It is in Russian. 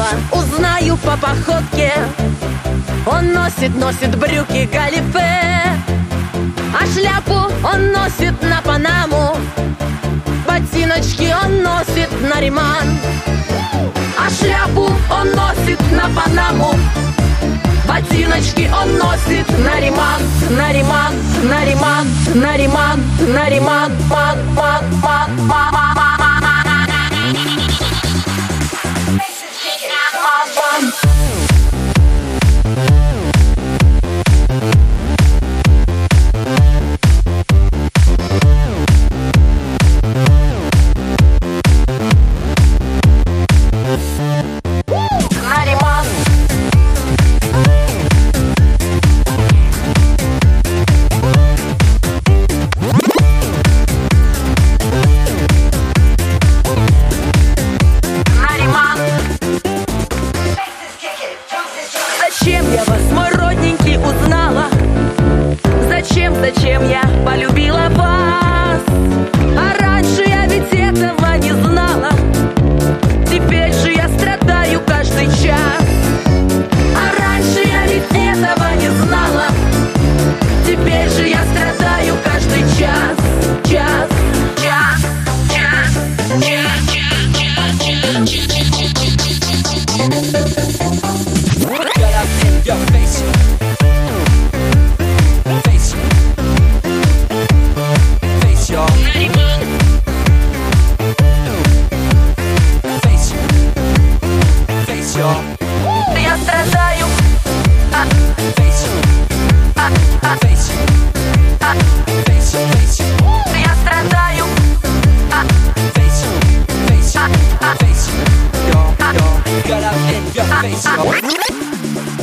Лысого узнаю по походке. Он носит, носит брюки галифе. А шляпу он носит на Панаму. Ботиночки он носит на реман А шляпу он носит на Панаму. Ботиночки он носит на реман, на реман, на реман, на реман, на реман, ман, ман, ман, ман, ман, ман, ман. Нариман. Зачем я вас, мой yo Te atrasar Ah, face you Ah, ah, face. you Ah, face you, face you Te atrasar Ah, face you, face you Ah, face you Yo, yo Get up in your face yo